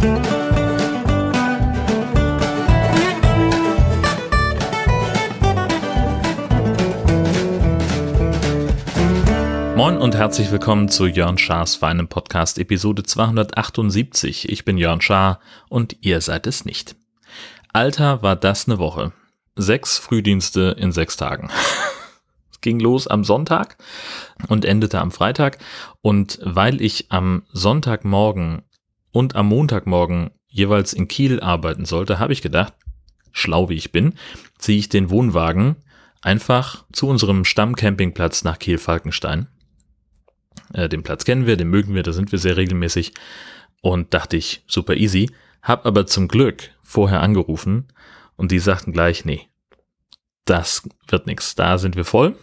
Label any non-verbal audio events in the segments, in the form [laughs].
Moin und herzlich willkommen zu Jörn Schars feinem Podcast Episode 278. Ich bin Jörn Schaar und ihr seid es nicht. Alter, war das eine Woche. Sechs Frühdienste in sechs Tagen. [laughs] es ging los am Sonntag und endete am Freitag. Und weil ich am Sonntagmorgen und am Montagmorgen jeweils in Kiel arbeiten sollte, habe ich gedacht, schlau wie ich bin, ziehe ich den Wohnwagen einfach zu unserem Stammcampingplatz nach Kiel-Falkenstein. Äh, den Platz kennen wir, den mögen wir, da sind wir sehr regelmäßig. Und dachte ich, super easy. Hab aber zum Glück vorher angerufen und die sagten gleich, nee, das wird nichts. Da sind wir voll.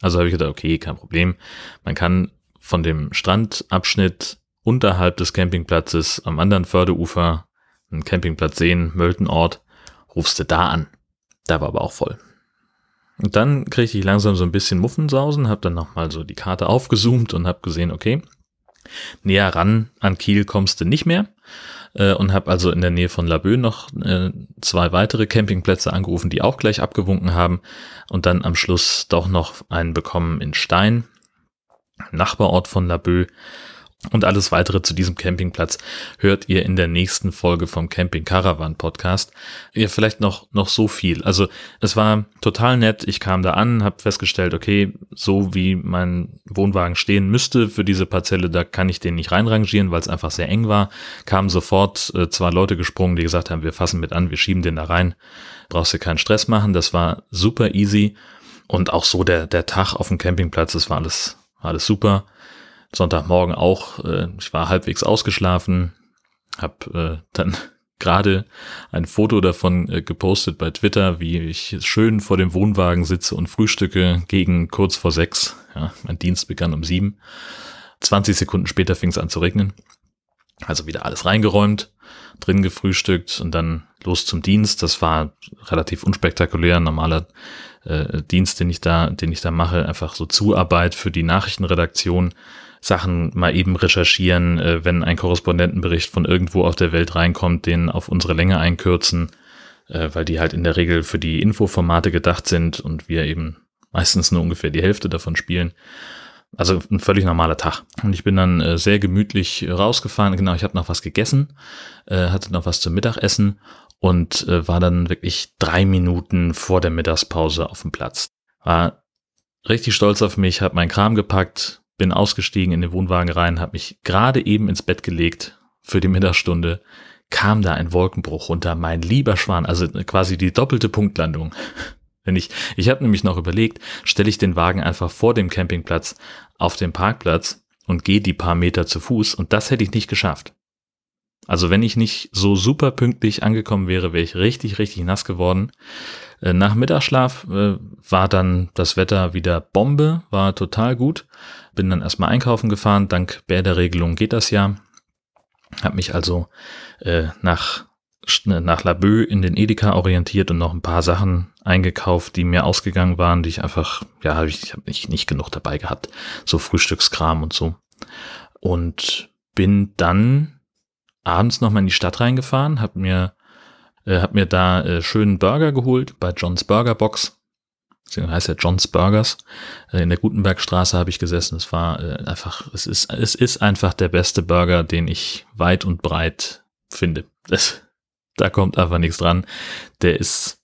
Also habe ich gedacht, okay, kein Problem. Man kann von dem Strandabschnitt unterhalb des Campingplatzes am anderen Förderufer einen Campingplatz sehen, Möltenort, rufst du da an. Da war aber auch voll. Und dann kriegte ich langsam so ein bisschen Muffensausen, habe dann nochmal so die Karte aufgezoomt und habe gesehen, okay, näher ran an Kiel kommst du nicht mehr äh, und habe also in der Nähe von Laboe noch äh, zwei weitere Campingplätze angerufen, die auch gleich abgewunken haben und dann am Schluss doch noch einen bekommen in Stein, Nachbarort von Laboe und alles weitere zu diesem Campingplatz hört ihr in der nächsten Folge vom Camping Caravan Podcast. Ja, vielleicht noch, noch so viel. Also es war total nett. Ich kam da an, habe festgestellt, okay, so wie mein Wohnwagen stehen müsste für diese Parzelle, da kann ich den nicht reinrangieren, weil es einfach sehr eng war. Kamen sofort äh, zwei Leute gesprungen, die gesagt haben, wir fassen mit an, wir schieben den da rein. Brauchst du keinen Stress machen. Das war super easy. Und auch so der, der Tag auf dem Campingplatz, das war alles, war alles super. Sonntagmorgen auch. Äh, ich war halbwegs ausgeschlafen, habe äh, dann [laughs] gerade ein Foto davon äh, gepostet bei Twitter, wie ich schön vor dem Wohnwagen sitze und frühstücke gegen kurz vor sechs. Ja, mein Dienst begann um sieben. 20 Sekunden später fing es an zu regnen. Also wieder alles reingeräumt, drin gefrühstückt und dann los zum Dienst. Das war relativ unspektakulär, normaler äh, Dienst, den ich da, den ich da mache, einfach so Zuarbeit für die Nachrichtenredaktion Sachen mal eben recherchieren, äh, wenn ein Korrespondentenbericht von irgendwo auf der Welt reinkommt, den auf unsere Länge einkürzen, äh, weil die halt in der Regel für die Infoformate gedacht sind und wir eben meistens nur ungefähr die Hälfte davon spielen. Also ein völlig normaler Tag. Und ich bin dann äh, sehr gemütlich rausgefahren. Genau, ich habe noch was gegessen, äh, hatte noch was zum Mittagessen und äh, war dann wirklich drei Minuten vor der Mittagspause auf dem Platz. War richtig stolz auf mich, habe meinen Kram gepackt, bin ausgestiegen in den Wohnwagen rein, habe mich gerade eben ins Bett gelegt für die Mittagsstunde, kam da ein Wolkenbruch runter, mein lieber Schwan, also quasi die doppelte Punktlandung. [laughs] Wenn ich, ich habe nämlich noch überlegt, stelle ich den Wagen einfach vor dem Campingplatz auf den Parkplatz und gehe die paar Meter zu Fuß und das hätte ich nicht geschafft. Also wenn ich nicht so super pünktlich angekommen wäre, wäre ich richtig, richtig nass geworden. Äh, nach Mittagsschlaf äh, war dann das Wetter wieder Bombe, war total gut. Bin dann erstmal einkaufen gefahren. Dank Bäderregelung geht das ja. Hab mich also äh, nach nach Laboe in den Edeka orientiert und noch ein paar Sachen eingekauft, die mir ausgegangen waren, die ich einfach, ja, hab ich, ich habe nicht, nicht genug dabei gehabt. So Frühstückskram und so. Und bin dann abends nochmal in die Stadt reingefahren, hab mir äh, hab mir da äh, schönen Burger geholt bei John's Burger Box. Deswegen heißt ja John's Burgers. Äh, in der Gutenbergstraße habe ich gesessen. Es war äh, einfach, es ist, es ist einfach der beste Burger, den ich weit und breit finde. Das, da kommt einfach nichts dran. Der ist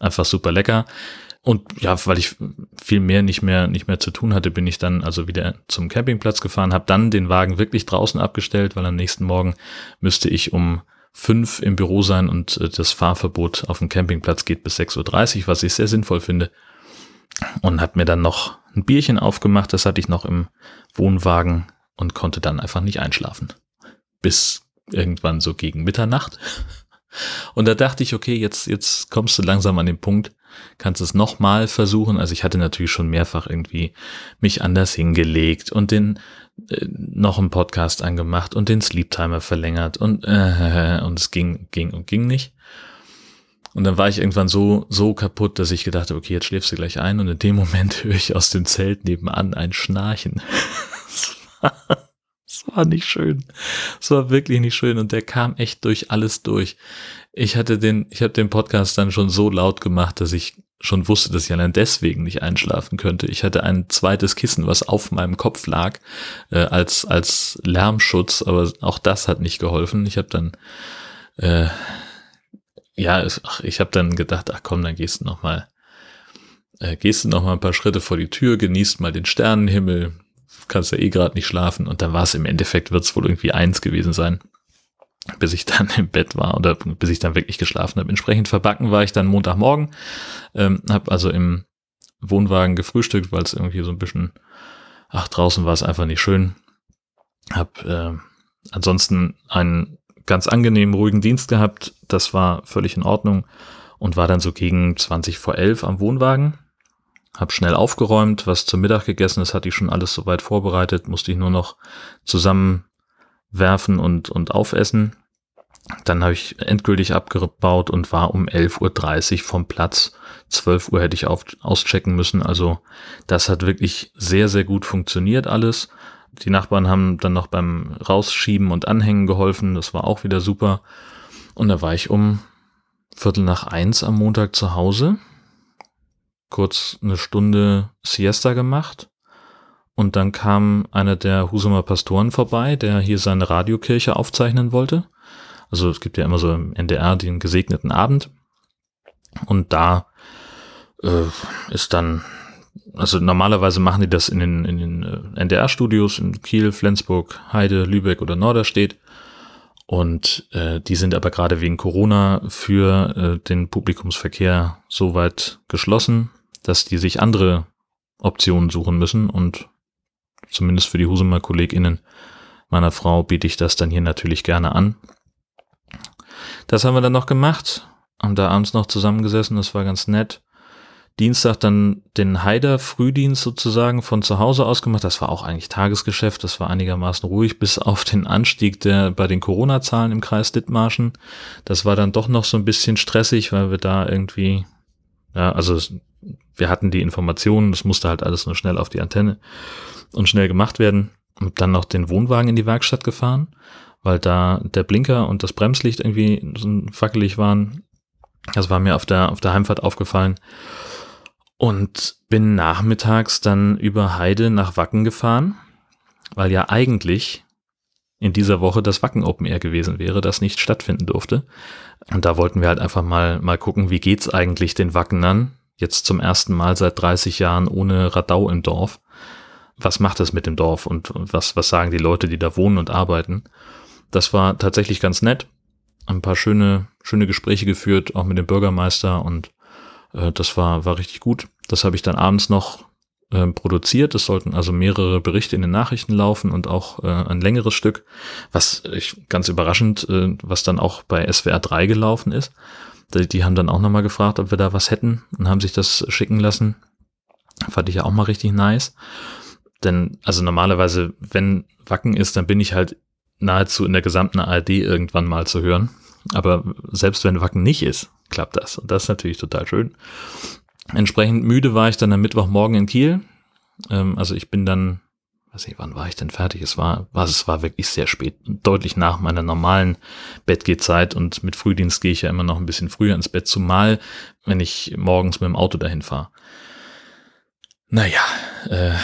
einfach super lecker. Und ja, weil ich viel mehr nicht mehr nicht mehr zu tun hatte, bin ich dann also wieder zum Campingplatz gefahren, habe dann den Wagen wirklich draußen abgestellt, weil am nächsten Morgen müsste ich um fünf im Büro sein und äh, das Fahrverbot auf dem Campingplatz geht bis 6.30 Uhr, was ich sehr sinnvoll finde. Und habe mir dann noch ein Bierchen aufgemacht, das hatte ich noch im Wohnwagen und konnte dann einfach nicht einschlafen. Bis irgendwann so gegen Mitternacht. Und da dachte ich, okay, jetzt, jetzt kommst du langsam an den Punkt, kannst es nochmal versuchen. Also ich hatte natürlich schon mehrfach irgendwie mich anders hingelegt und den äh, noch einen Podcast angemacht und den Sleep Timer verlängert und äh, [laughs] und es ging ging und ging nicht. Und dann war ich irgendwann so so kaputt, dass ich gedacht habe, okay, jetzt schläfst du gleich ein und in dem [laughs] Moment höre ich aus dem Zelt nebenan ein Schnarchen. [laughs] War, nicht schön. Es war wirklich nicht schön und der kam echt durch alles durch. Ich hatte den, ich habe den Podcast dann schon so laut gemacht, dass ich schon wusste, dass ich allein deswegen nicht einschlafen könnte. Ich hatte ein zweites Kissen, was auf meinem Kopf lag, äh, als, als Lärmschutz, aber auch das hat nicht geholfen. Ich habe dann, äh, ja, ach, ich habe dann gedacht, ach komm, dann gehst du noch mal, äh, gehst du noch mal ein paar Schritte vor die Tür, genießt mal den Sternenhimmel, kannst ja eh gerade nicht schlafen und dann war es im Endeffekt, wird es wohl irgendwie eins gewesen sein bis ich dann im Bett war oder bis ich dann wirklich geschlafen habe. Entsprechend verbacken war ich dann Montagmorgen, ähm, habe also im Wohnwagen gefrühstückt, weil es irgendwie so ein bisschen, ach draußen war es einfach nicht schön. Hab äh, ansonsten einen ganz angenehmen, ruhigen Dienst gehabt, das war völlig in Ordnung und war dann so gegen 20 vor 11 am Wohnwagen. Hab schnell aufgeräumt, was zum Mittag gegessen ist, hatte ich schon alles soweit vorbereitet, musste ich nur noch zusammen werfen und, und aufessen. Dann habe ich endgültig abgebaut und war um 11.30 Uhr vom Platz. 12 Uhr hätte ich auf, auschecken müssen. Also das hat wirklich sehr, sehr gut funktioniert alles. Die Nachbarn haben dann noch beim Rausschieben und Anhängen geholfen. Das war auch wieder super. Und da war ich um Viertel nach eins am Montag zu Hause. Kurz eine Stunde Siesta gemacht. Und dann kam einer der Husumer Pastoren vorbei, der hier seine Radiokirche aufzeichnen wollte. Also es gibt ja immer so im NDR den gesegneten Abend. Und da äh, ist dann, also normalerweise machen die das in den, in den äh, NDR-Studios in Kiel, Flensburg, Heide, Lübeck oder Norderstedt. Und äh, die sind aber gerade wegen Corona für äh, den Publikumsverkehr so weit geschlossen, dass die sich andere Optionen suchen müssen. Und zumindest für die Husumer KollegInnen meiner Frau biete ich das dann hier natürlich gerne an. Das haben wir dann noch gemacht, haben da abends noch zusammengesessen, das war ganz nett. Dienstag dann den Haider Frühdienst sozusagen von zu Hause aus gemacht. Das war auch eigentlich Tagesgeschäft. Das war einigermaßen ruhig, [laughs] bis auf den Anstieg der bei den Corona-Zahlen im Kreis Dithmarschen. Das war dann doch noch so ein bisschen stressig, weil wir da irgendwie, ja, also wir hatten die Informationen, das musste halt alles nur schnell auf die Antenne und schnell gemacht werden. Und dann noch den Wohnwagen in die Werkstatt gefahren, weil da der Blinker und das Bremslicht irgendwie so fackelig waren. Das war mir auf der, auf der Heimfahrt aufgefallen. Und bin nachmittags dann über Heide nach Wacken gefahren, weil ja eigentlich in dieser Woche das Wacken Open Air gewesen wäre, das nicht stattfinden durfte. Und da wollten wir halt einfach mal, mal gucken, wie geht's eigentlich den Wackenern? Jetzt zum ersten Mal seit 30 Jahren ohne Radau im Dorf was macht es mit dem Dorf und, was, was sagen die Leute, die da wohnen und arbeiten. Das war tatsächlich ganz nett. Ein paar schöne, schöne Gespräche geführt, auch mit dem Bürgermeister und äh, das war, war richtig gut. Das habe ich dann abends noch äh, produziert. Es sollten also mehrere Berichte in den Nachrichten laufen und auch äh, ein längeres Stück, was ich ganz überraschend, äh, was dann auch bei SWR 3 gelaufen ist. Die, die haben dann auch nochmal gefragt, ob wir da was hätten und haben sich das schicken lassen. Fand ich ja auch mal richtig nice. Denn, also normalerweise, wenn Wacken ist, dann bin ich halt nahezu in der gesamten ARD irgendwann mal zu hören. Aber selbst wenn Wacken nicht ist, klappt das. Und das ist natürlich total schön. Entsprechend müde war ich dann am Mittwochmorgen in Kiel. Ähm, also ich bin dann, weiß ich, wann war ich denn fertig? Es war, was, es war wirklich sehr spät, deutlich nach meiner normalen Bettgehzeit und mit Frühdienst gehe ich ja immer noch ein bisschen früher ins Bett, zumal wenn ich morgens mit dem Auto dahin fahre. Naja, äh,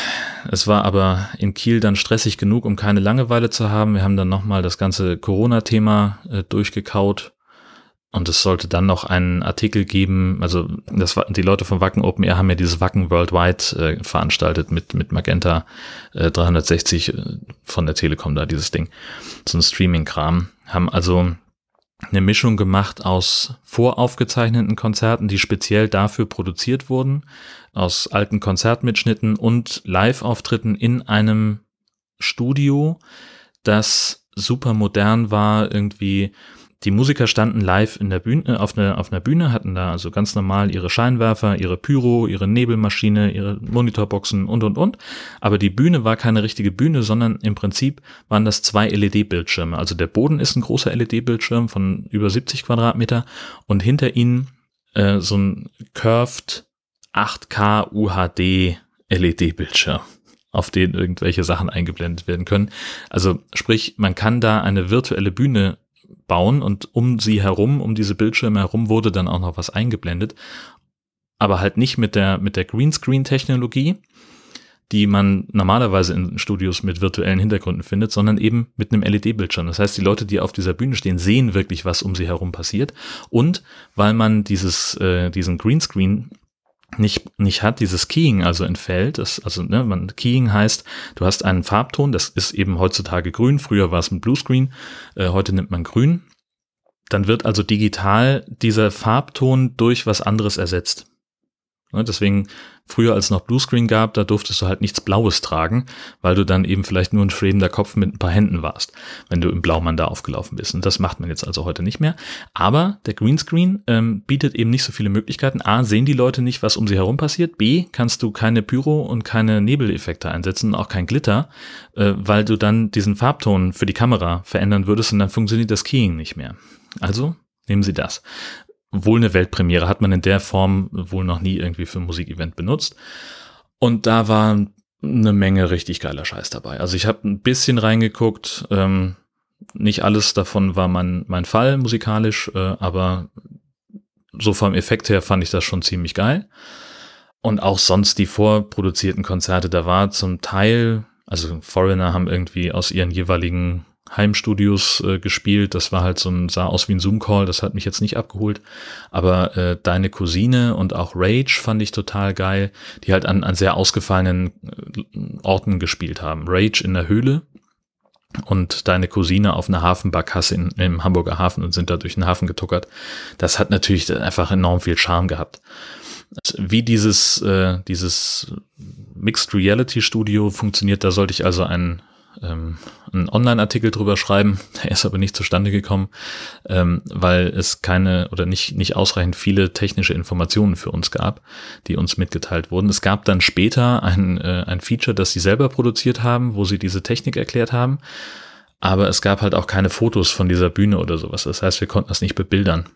es war aber in Kiel dann stressig genug, um keine Langeweile zu haben. Wir haben dann nochmal das ganze Corona-Thema äh, durchgekaut. Und es sollte dann noch einen Artikel geben, also das war, die Leute von Wacken Open Air haben ja dieses Wacken Worldwide äh, veranstaltet mit, mit Magenta äh, 360 äh, von der Telekom da, dieses Ding. So ein Streaming-Kram. Haben also eine Mischung gemacht aus voraufgezeichneten Konzerten, die speziell dafür produziert wurden, aus alten Konzertmitschnitten und Live-Auftritten in einem Studio, das super modern war, irgendwie die Musiker standen live in der Bühne, auf einer, auf einer Bühne, hatten da also ganz normal ihre Scheinwerfer, ihre Pyro, ihre Nebelmaschine, ihre Monitorboxen und, und, und. Aber die Bühne war keine richtige Bühne, sondern im Prinzip waren das zwei LED-Bildschirme. Also der Boden ist ein großer LED-Bildschirm von über 70 Quadratmeter und hinter ihnen äh, so ein curved 8K UHD LED-Bildschirm. auf denen irgendwelche Sachen eingeblendet werden können. Also sprich, man kann da eine virtuelle Bühne bauen und um sie herum, um diese Bildschirme herum wurde dann auch noch was eingeblendet. Aber halt nicht mit der, mit der Greenscreen-Technologie, die man normalerweise in Studios mit virtuellen Hintergründen findet, sondern eben mit einem LED-Bildschirm. Das heißt, die Leute, die auf dieser Bühne stehen, sehen wirklich, was um sie herum passiert. Und weil man dieses, äh, diesen Greenscreen nicht, nicht hat, dieses Keying also entfällt. Das, also ne, man, Keying heißt, du hast einen Farbton, das ist eben heutzutage grün, früher war es ein Bluescreen, äh, heute nimmt man grün. Dann wird also digital dieser Farbton durch was anderes ersetzt. Ne, deswegen früher als noch Bluescreen gab, da durftest du halt nichts Blaues tragen, weil du dann eben vielleicht nur ein schwebender Kopf mit ein paar Händen warst, wenn du im Blaumann da aufgelaufen bist. Und das macht man jetzt also heute nicht mehr. Aber der Greenscreen ähm, bietet eben nicht so viele Möglichkeiten. A, sehen die Leute nicht, was um sie herum passiert. B, kannst du keine Pyro und keine Nebeleffekte einsetzen, auch kein Glitter, äh, weil du dann diesen Farbton für die Kamera verändern würdest und dann funktioniert das Keying nicht mehr. Also nehmen Sie das wohl eine Weltpremiere, hat man in der Form wohl noch nie irgendwie für ein Musikevent benutzt. Und da war eine Menge richtig geiler Scheiß dabei. Also ich habe ein bisschen reingeguckt, ähm, nicht alles davon war mein, mein Fall musikalisch, äh, aber so vom Effekt her fand ich das schon ziemlich geil. Und auch sonst die vorproduzierten Konzerte, da war zum Teil, also Foreigner haben irgendwie aus ihren jeweiligen Heimstudios äh, gespielt. Das war halt so ein, sah aus wie ein Zoom-Call, das hat mich jetzt nicht abgeholt. Aber äh, deine Cousine und auch Rage fand ich total geil, die halt an, an sehr ausgefallenen äh, Orten gespielt haben. Rage in der Höhle und deine Cousine auf einer Hafenbarkasse in, im Hamburger Hafen und sind da durch den Hafen getuckert. Das hat natürlich einfach enorm viel Charme gehabt. Wie dieses, äh, dieses Mixed Reality Studio funktioniert, da sollte ich also einen ähm, einen Online-Artikel drüber schreiben. Der [laughs] ist aber nicht zustande gekommen, ähm, weil es keine oder nicht, nicht ausreichend viele technische Informationen für uns gab, die uns mitgeteilt wurden. Es gab dann später ein, äh, ein Feature, das sie selber produziert haben, wo sie diese Technik erklärt haben. Aber es gab halt auch keine Fotos von dieser Bühne oder sowas. Das heißt, wir konnten das nicht bebildern.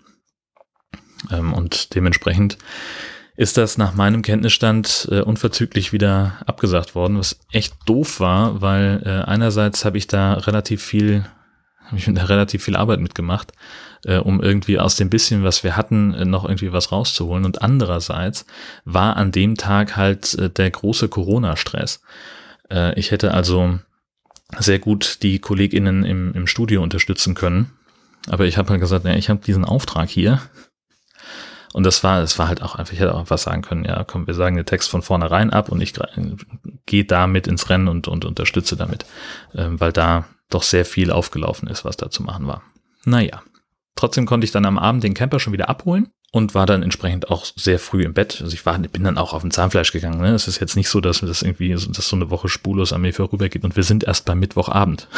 Ähm, und dementsprechend ist das nach meinem Kenntnisstand äh, unverzüglich wieder abgesagt worden, was echt doof war, weil äh, einerseits habe ich da relativ viel, habe ich da relativ viel Arbeit mitgemacht, äh, um irgendwie aus dem bisschen, was wir hatten, äh, noch irgendwie was rauszuholen. Und andererseits war an dem Tag halt äh, der große Corona-Stress. Äh, ich hätte also sehr gut die KollegInnen im, im Studio unterstützen können. Aber ich habe halt gesagt, ja, ich habe diesen Auftrag hier und das war, es war halt auch einfach, ich hätte auch einfach sagen können, ja, komm, wir sagen den Text von vornherein ab und ich gehe damit ins Rennen und, und unterstütze damit, ähm, weil da doch sehr viel aufgelaufen ist, was da zu machen war. Naja. Trotzdem konnte ich dann am Abend den Camper schon wieder abholen und war dann entsprechend auch sehr früh im Bett. Also ich war, bin dann auch auf dem Zahnfleisch gegangen. Ne? Es ist jetzt nicht so, dass das irgendwie, dass so eine Woche spurlos an mir vorübergeht und wir sind erst beim Mittwochabend.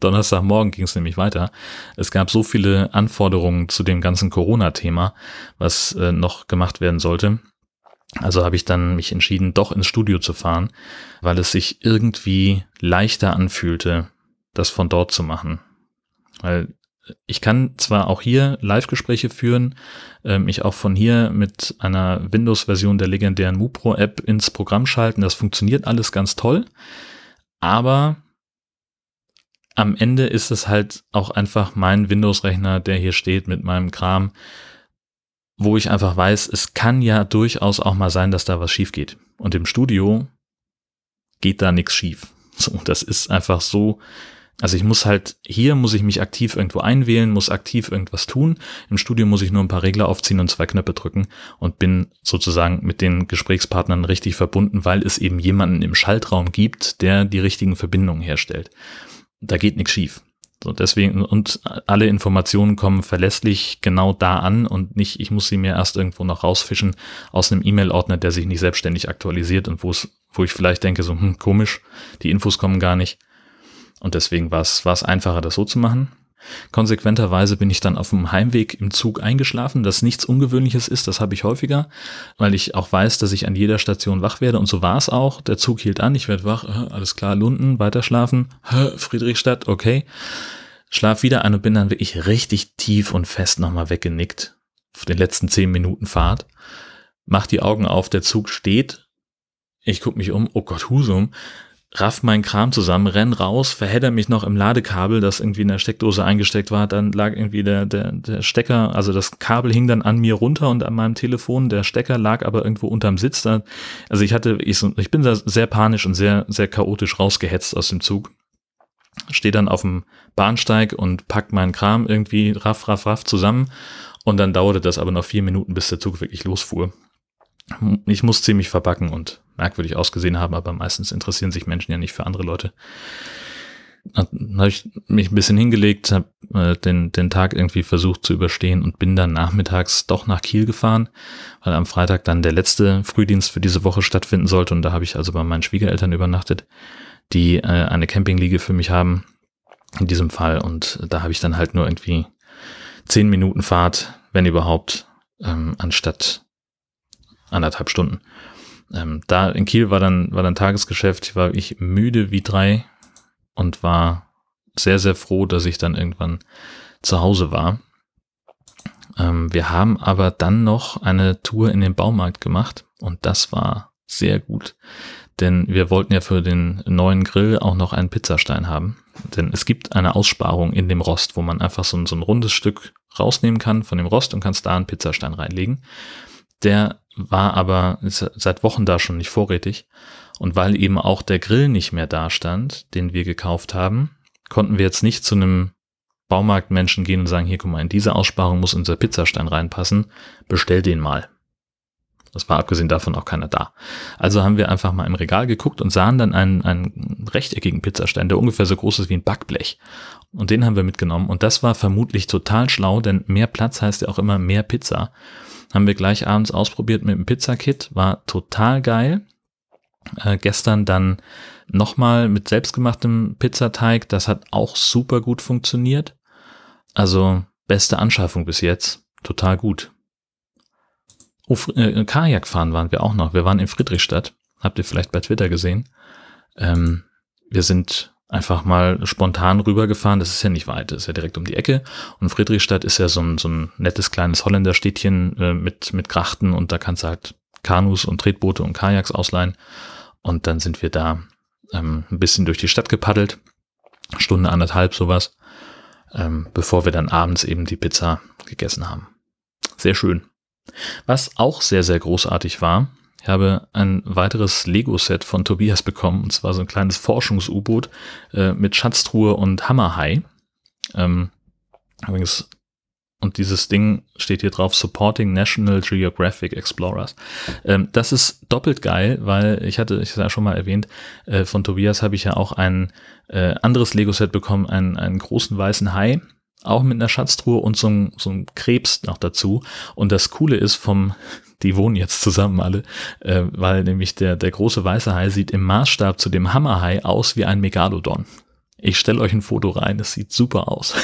Donnerstagmorgen ging es nämlich weiter. Es gab so viele Anforderungen zu dem ganzen Corona-Thema, was äh, noch gemacht werden sollte. Also habe ich dann mich entschieden, doch ins Studio zu fahren, weil es sich irgendwie leichter anfühlte, das von dort zu machen. Weil ich kann zwar auch hier Live-Gespräche führen, äh, mich auch von hier mit einer Windows-Version der legendären MuPro-App ins Programm schalten. Das funktioniert alles ganz toll. Aber am Ende ist es halt auch einfach mein Windows-Rechner, der hier steht mit meinem Kram, wo ich einfach weiß, es kann ja durchaus auch mal sein, dass da was schief geht. Und im Studio geht da nichts schief. [laughs] So, das ist einfach so. Also ich muss halt, hier muss ich mich aktiv irgendwo einwählen, muss aktiv irgendwas tun. Im Studio muss ich nur ein paar Regler aufziehen und zwei Knöpfe drücken und bin sozusagen mit den Gesprächspartnern richtig verbunden, weil es eben jemanden im Schaltraum gibt, der die richtigen Verbindungen herstellt da geht nichts schief. So, deswegen, und alle Informationen kommen verlässlich genau da an und nicht, ich muss sie mir erst irgendwo noch rausfischen aus einem E-Mail-Ordner, der sich nicht selbstständig aktualisiert und wo es, wo ich vielleicht denke, so, hm, komisch, die Infos kommen gar nicht. Und deswegen war es, war es einfacher, das so zu machen. Konsequenterweise bin ich dann auf dem Heimweg im Zug eingeschlafen, das nichts Ungewöhnliches ist, das habe ich häufiger, weil ich auch weiß, dass ich an jeder Station wach werde und so war es auch. Der Zug hielt an, ich werde wach, äh, alles klar, Lunden, weiterschlafen, Friedrichstadt, okay. Schlaf wieder ein und bin dann wirklich richtig tief und fest nochmal weggenickt. Auf den letzten zehn Minuten Fahrt. Mach die Augen auf, der Zug steht Ich gucke mich um, oh Gott, Husum, raff meinen Kram zusammen, renn raus, verhedder mich noch im Ladekabel, das irgendwie in der Steckdose eingesteckt war. Dann lag irgendwie der, der, der Stecker, also das Kabel hing dann an mir runter und an meinem Telefon. Der Stecker lag aber irgendwo unterm Sitz. Da, also ich hatte, ich, ich bin da sehr panisch und sehr, sehr chaotisch rausgehetzt aus dem Zug. Stehe dann auf dem Bahnsteig und pack meinen Kram irgendwie raff, raff, raff zusammen. Und dann dauerte das aber noch vier Minuten, bis der Zug wirklich losfuhr ich muss ziemlich verbacken und merkwürdig ausgesehen haben, aber meistens interessieren sich Menschen ja nicht für andere Leute. Dann habe ich mich ein bisschen hingelegt, habe äh, den, den Tag irgendwie versucht zu überstehen und bin dann nachmittags doch nach Kiel gefahren, weil am Freitag dann der letzte Frühdienst für diese Woche stattfinden sollte und da habe ich also bei meinen Schwiegereltern übernachtet, die äh, eine Campingliege für mich haben in diesem Fall und da habe ich dann halt nur irgendwie zehn Minuten Fahrt, wenn überhaupt, ähm, anstatt anderthalb Stunden. Ähm, da in Kiel war dann, war dann Tagesgeschäft, war ich müde wie drei und war sehr, sehr froh, dass ich dann irgendwann zu Hause war. Ähm, wir haben aber dann noch eine Tour in den Baumarkt gemacht und das war sehr gut. Denn wir wollten ja für den neuen Grill auch noch einen Pizzastein haben. Denn es gibt eine Aussparung in dem Rost, wo man einfach so, so ein rundes Stück rausnehmen kann von dem Rost und kannst da einen Pizzastein reinlegen. Der war aber seit Wochen da schon nicht vorrätig. Und weil eben auch der Grill nicht mehr da stand, den wir gekauft haben, konnten wir jetzt nicht zu einem Baumarktmenschen gehen und sagen, hier guck mal, in diese Aussparung muss unser Pizzastein reinpassen, bestell den mal. Das war abgesehen davon auch keiner da. Also haben wir einfach mal im Regal geguckt und sahen dann einen, einen rechteckigen Pizzastein, der ungefähr so groß ist wie ein Backblech. Und den haben wir mitgenommen. Und das war vermutlich total schlau, denn mehr Platz heißt ja auch immer mehr Pizza. Haben wir gleich abends ausprobiert mit dem Pizzakit, war total geil. Äh, gestern dann nochmal mit selbstgemachtem Pizzateig, das hat auch super gut funktioniert. Also beste Anschaffung bis jetzt, total gut. Oh, äh, Kajak fahren waren wir auch noch. Wir waren in Friedrichstadt, habt ihr vielleicht bei Twitter gesehen. Ähm, wir sind einfach mal spontan rübergefahren. Das ist ja nicht weit, das ist ja direkt um die Ecke. Und Friedrichstadt ist ja so ein, so ein nettes kleines Holländerstädtchen äh, mit, mit Grachten und da kannst du halt Kanus und Tretboote und Kajaks ausleihen. Und dann sind wir da ähm, ein bisschen durch die Stadt gepaddelt. Stunde, anderthalb, sowas. Ähm, bevor wir dann abends eben die Pizza gegessen haben. Sehr schön. Was auch sehr, sehr großartig war, ich habe ein weiteres Lego-Set von Tobias bekommen, und zwar so ein kleines Forschungs-U-Boot äh, mit Schatztruhe und Hammerhai. Ähm, übrigens, und dieses Ding steht hier drauf, Supporting National Geographic Explorers. Ähm, das ist doppelt geil, weil ich hatte, ich habe ja schon mal erwähnt, äh, von Tobias habe ich ja auch ein äh, anderes Lego-Set bekommen, einen, einen großen weißen Hai, auch mit einer Schatztruhe und so ein, so ein Krebs noch dazu. Und das Coole ist vom, [laughs] die wohnen jetzt zusammen alle, äh, weil nämlich der, der große weiße Hai sieht im Maßstab zu dem Hammerhai aus wie ein Megalodon. Ich stelle euch ein Foto rein, es sieht super aus.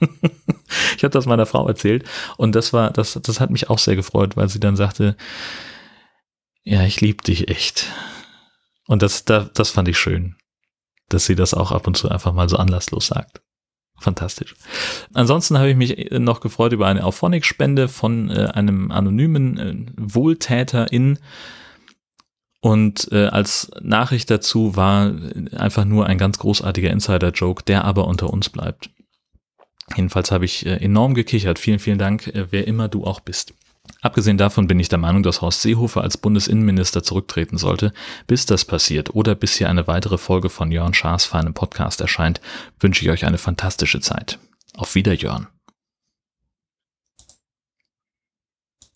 [laughs] ich habe das meiner Frau erzählt und das war, das, das hat mich auch sehr gefreut, weil sie dann sagte, ja, ich liebe dich echt. Und das, das, das fand ich schön, dass sie das auch ab und zu einfach mal so anlasslos sagt fantastisch. Ansonsten habe ich mich noch gefreut über eine Auphonic-Spende von äh, einem anonymen äh, Wohltäterin. Und äh, als Nachricht dazu war einfach nur ein ganz großartiger Insider-Joke, der aber unter uns bleibt. Jedenfalls habe ich äh, enorm gekichert. Vielen, vielen Dank, äh, wer immer du auch bist. Abgesehen davon bin ich der Meinung, dass Horst Seehofer als Bundesinnenminister zurücktreten sollte. Bis das passiert oder bis hier eine weitere Folge von Jörn Schaas feinem Podcast erscheint, wünsche ich euch eine fantastische Zeit. Auf Wiederjörn.